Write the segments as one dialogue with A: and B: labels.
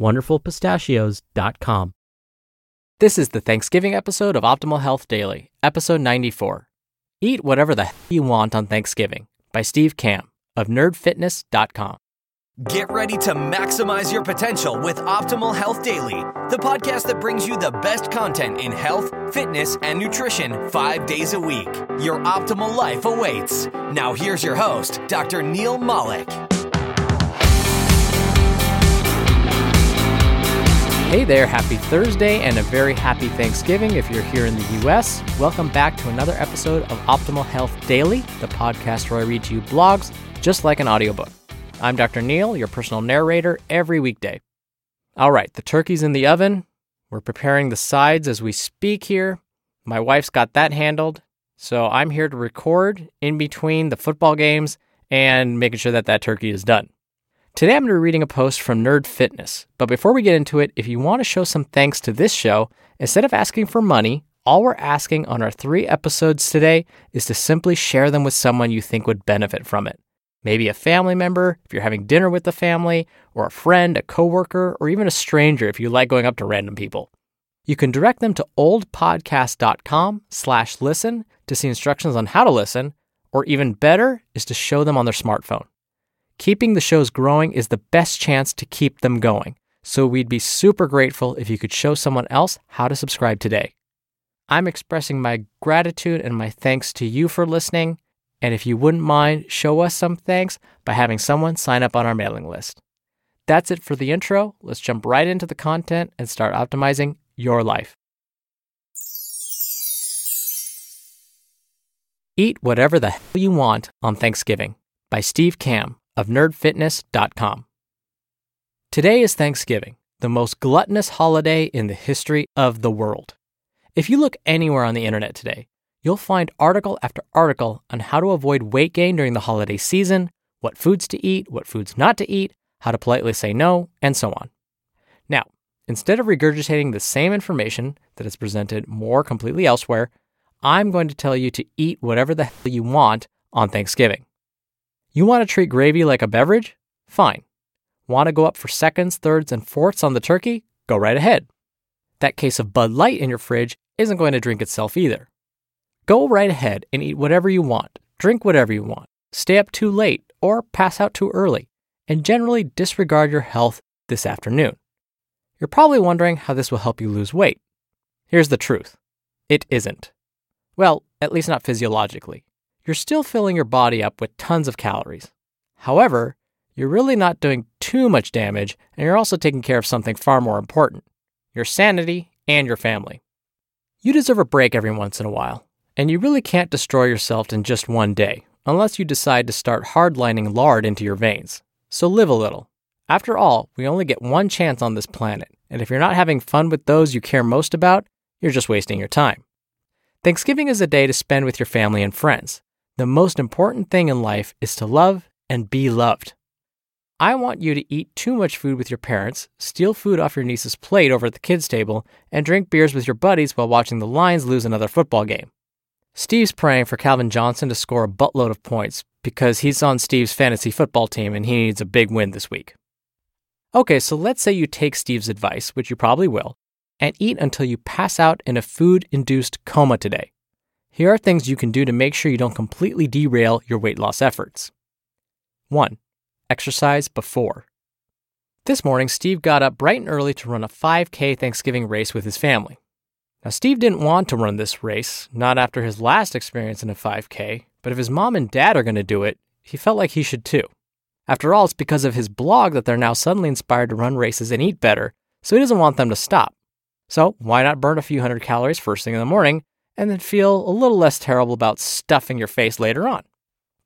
A: wonderfulpistachios.com. This is the Thanksgiving episode of Optimal Health Daily, episode 94. Eat whatever the hell you want on Thanksgiving by Steve Kamb of nerdfitness.com.
B: Get ready to maximize your potential with Optimal Health Daily, the podcast that brings you the best content in health, fitness, and nutrition five days a week. Your optimal life awaits. Now, here's your host, Dr. Neil Malik.
A: Hey there, happy Thursday and a very happy Thanksgiving if you're here in the US. Welcome back to another episode of Optimal Health Daily, the podcast where I read to you blogs just like an audiobook. I'm Dr. Neil, your personal narrator, every weekday. All right, the turkey's in the oven. We're preparing the sides as we speak here. My wife's got that handled. So I'm here to record in between the football games and making sure that that turkey is done. Today I'm going to be reading a post from Nerd Fitness. But before we get into it, if you want to show some thanks to this show, instead of asking for money, all we're asking on our three episodes today is to simply share them with someone you think would benefit from it. Maybe a family member if you're having dinner with the family, or a friend, a coworker, or even a stranger if you like going up to random people. You can direct them to oldpodcast.com slash listen to see instructions on how to listen, or even better is to show them on their smartphone. Keeping the shows growing is the best chance to keep them going, so we'd be super grateful if you could show someone else how to subscribe today. I'm expressing my gratitude and my thanks to you for listening, and if you wouldn't mind, show us some thanks by having someone sign up on our mailing list. That's it for the intro. Let's jump right into the content and start optimizing your life. Eat whatever the hell you want on Thanksgiving by Steve Kamb of nerdfitness.com. Today is Thanksgiving, the most gluttonous holiday in the history of the world. If you look anywhere on the internet today, you'll find article after article on how to avoid weight gain during the holiday season, what foods to eat, what foods not to eat, how to politely say no, and so on. Now, instead of regurgitating the same information that is presented more completely elsewhere, I'm going to tell you to eat whatever the hell you want on Thanksgiving. You want to treat gravy like a beverage? Fine. Want to go up for seconds, thirds, and fourths on the turkey? Go right ahead. That case of Bud Light in your fridge isn't going to drink itself either. Go right ahead and eat whatever you want, drink whatever you want, stay up too late, or pass out too early, and generally disregard your health this afternoon. You're probably wondering how this will help you lose weight. Here's the truth it isn't. Well, at least not physiologically. You're still filling your body up with tons of calories. However, you're really not doing too much damage, and you're also taking care of something far more important your sanity and your family. You deserve a break every once in a while, and you really can't destroy yourself in just one day, unless you decide to start hardlining lard into your veins. So live a little. After all, we only get one chance on this planet, and if you're not having fun with those you care most about, you're just wasting your time. Thanksgiving is a day to spend with your family and friends. The most important thing in life is to love and be loved. I want you to eat too much food with your parents, steal food off your niece's plate over at the kids' table, and drink beers with your buddies while watching the Lions lose another football game. Steve's praying for Calvin Johnson to score a buttload of points because he's on Steve's fantasy football team and he needs a big win this week. Okay, so let's say you take Steve's advice, which you probably will, and eat until you pass out in a food induced coma today. Here are things you can do to make sure you don't completely derail your weight loss efforts. 1 exercise before. This morning, Steve got up bright and early to run a 5K Thanksgiving race with his family. Now, Steve didn't want to run this race, not after his last experience in a 5K, but if his mom and dad are going to do it, he felt like he should too. After all, it's because of his blog that they're now suddenly inspired to run races and eat better, so he doesn't want them to stop. So, why not burn a few hundred calories first thing in the morning and then feel a little less terrible about stuffing your face later on?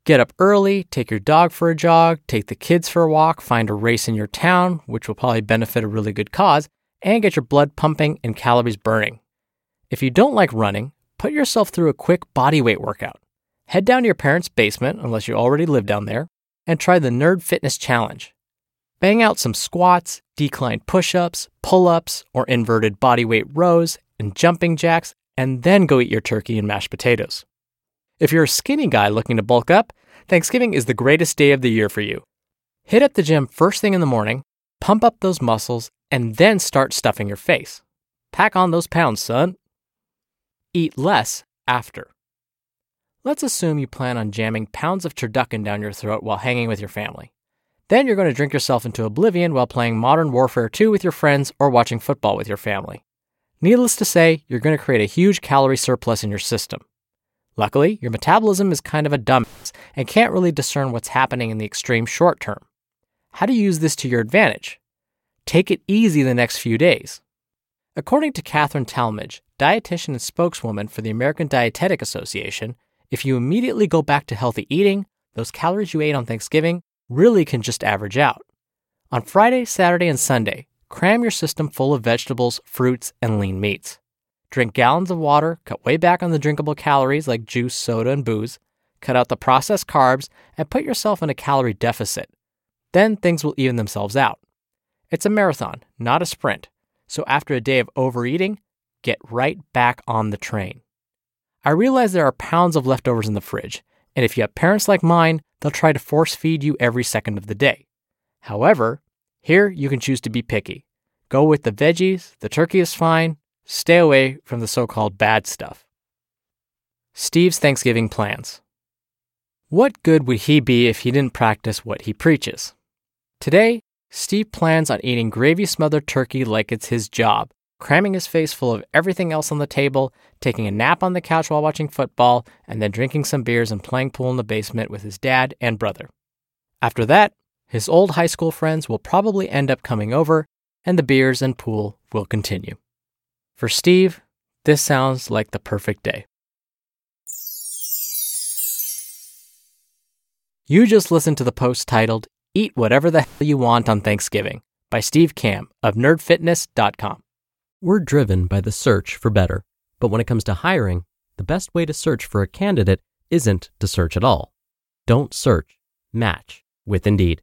A: Get up early, take your dog for a jog, take the kids for a walk, find a race in your town, which will probably benefit a really good cause, and get your blood pumping and calories burning. If you don't like running, put yourself through a quick body weight workout. Head down to your parents' basement, unless you already live down there, and try the Nerd Fitness Challenge. Bang out some squats, decline push ups, pull ups, or inverted body weight rows and jumping jacks, and then go eat your turkey and mashed potatoes. If you're a skinny guy looking to bulk up, Thanksgiving is the greatest day of the year for you. Hit up the gym first thing in the morning, pump up those muscles, and then start stuffing your face. Pack on those pounds, son. Eat less after. Let's assume you plan on jamming pounds of turducken down your throat while hanging with your family. Then you're going to drink yourself into oblivion while playing Modern Warfare 2 with your friends or watching football with your family. Needless to say, you're going to create a huge calorie surplus in your system. Luckily, your metabolism is kind of a dumbass and can't really discern what's happening in the extreme short term. How to use this to your advantage? Take it easy the next few days. According to Katherine Tallmadge, dietitian and spokeswoman for the American Dietetic Association, if you immediately go back to healthy eating, those calories you ate on Thanksgiving really can just average out. On Friday, Saturday, and Sunday, cram your system full of vegetables, fruits, and lean meats. Drink gallons of water, cut way back on the drinkable calories like juice, soda, and booze, cut out the processed carbs, and put yourself in a calorie deficit. Then things will even themselves out. It's a marathon, not a sprint. So after a day of overeating, get right back on the train. I realize there are pounds of leftovers in the fridge, and if you have parents like mine, they'll try to force feed you every second of the day. However, here you can choose to be picky. Go with the veggies, the turkey is fine, Stay away from the so called bad stuff. Steve's Thanksgiving plans. What good would he be if he didn't practice what he preaches? Today, Steve plans on eating gravy smothered turkey like it's his job, cramming his face full of everything else on the table, taking a nap on the couch while watching football, and then drinking some beers and playing pool in the basement with his dad and brother. After that, his old high school friends will probably end up coming over, and the beers and pool will continue. For Steve, this sounds like the perfect day. You just listened to the post titled Eat Whatever the Hell You Want on Thanksgiving by Steve Kamb of nerdfitness.com.
C: We're driven by the search for better, but when it comes to hiring, the best way to search for a candidate isn't to search at all. Don't search, match with Indeed.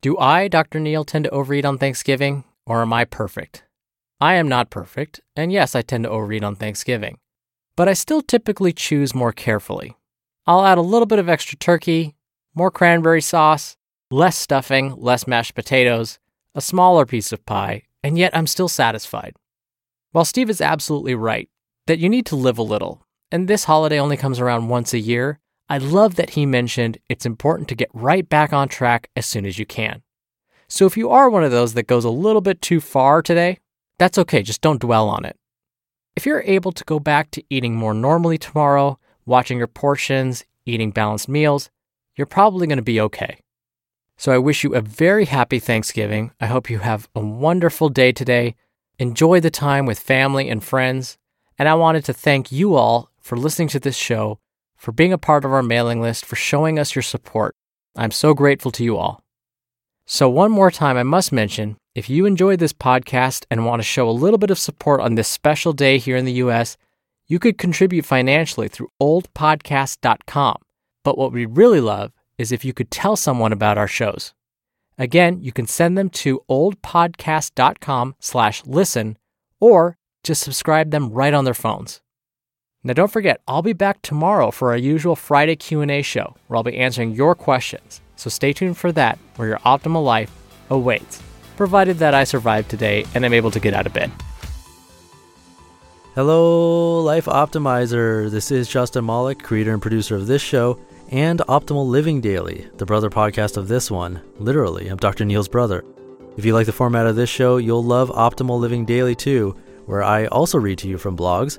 A: Do I, Dr. Neil, tend to overeat on Thanksgiving, or am I perfect? I am not perfect, and yes, I tend to overeat on Thanksgiving. But I still typically choose more carefully. I'll add a little bit of extra turkey, more cranberry sauce, Less stuffing, less mashed potatoes, a smaller piece of pie, and yet I'm still satisfied. While Steve is absolutely right that you need to live a little, and this holiday only comes around once a year, I love that he mentioned it's important to get right back on track as soon as you can. So if you are one of those that goes a little bit too far today, that's okay, just don't dwell on it. If you're able to go back to eating more normally tomorrow, watching your portions, eating balanced meals, you're probably going to be okay. So I wish you a very happy Thanksgiving. I hope you have a wonderful day today. Enjoy the time with family and friends. And I wanted to thank you all for listening to this show, for being a part of our mailing list, for showing us your support. I'm so grateful to you all. So, one more time, I must mention if you enjoyed this podcast and want to show a little bit of support on this special day here in the US, you could contribute financially through oldpodcast.com. But what we'd really love is if you could tell someone about our shows. Again, you can send them to oldpodcast.com slash listen or just subscribe them right on their phones. Now don't forget, I'll be back tomorrow for our usual Friday Q&A show where I'll be answering your questions. So stay tuned for that where your optimal life awaits, provided that I survive today and I'm able to get out of bed.
D: Hello, Life Optimizer. This is Justin Malik, creator and producer of this show and Optimal Living Daily, the brother podcast of this one. Literally, I'm Dr. Neil's brother. If you like the format of this show, you'll love Optimal Living Daily too, where I also read to you from blogs,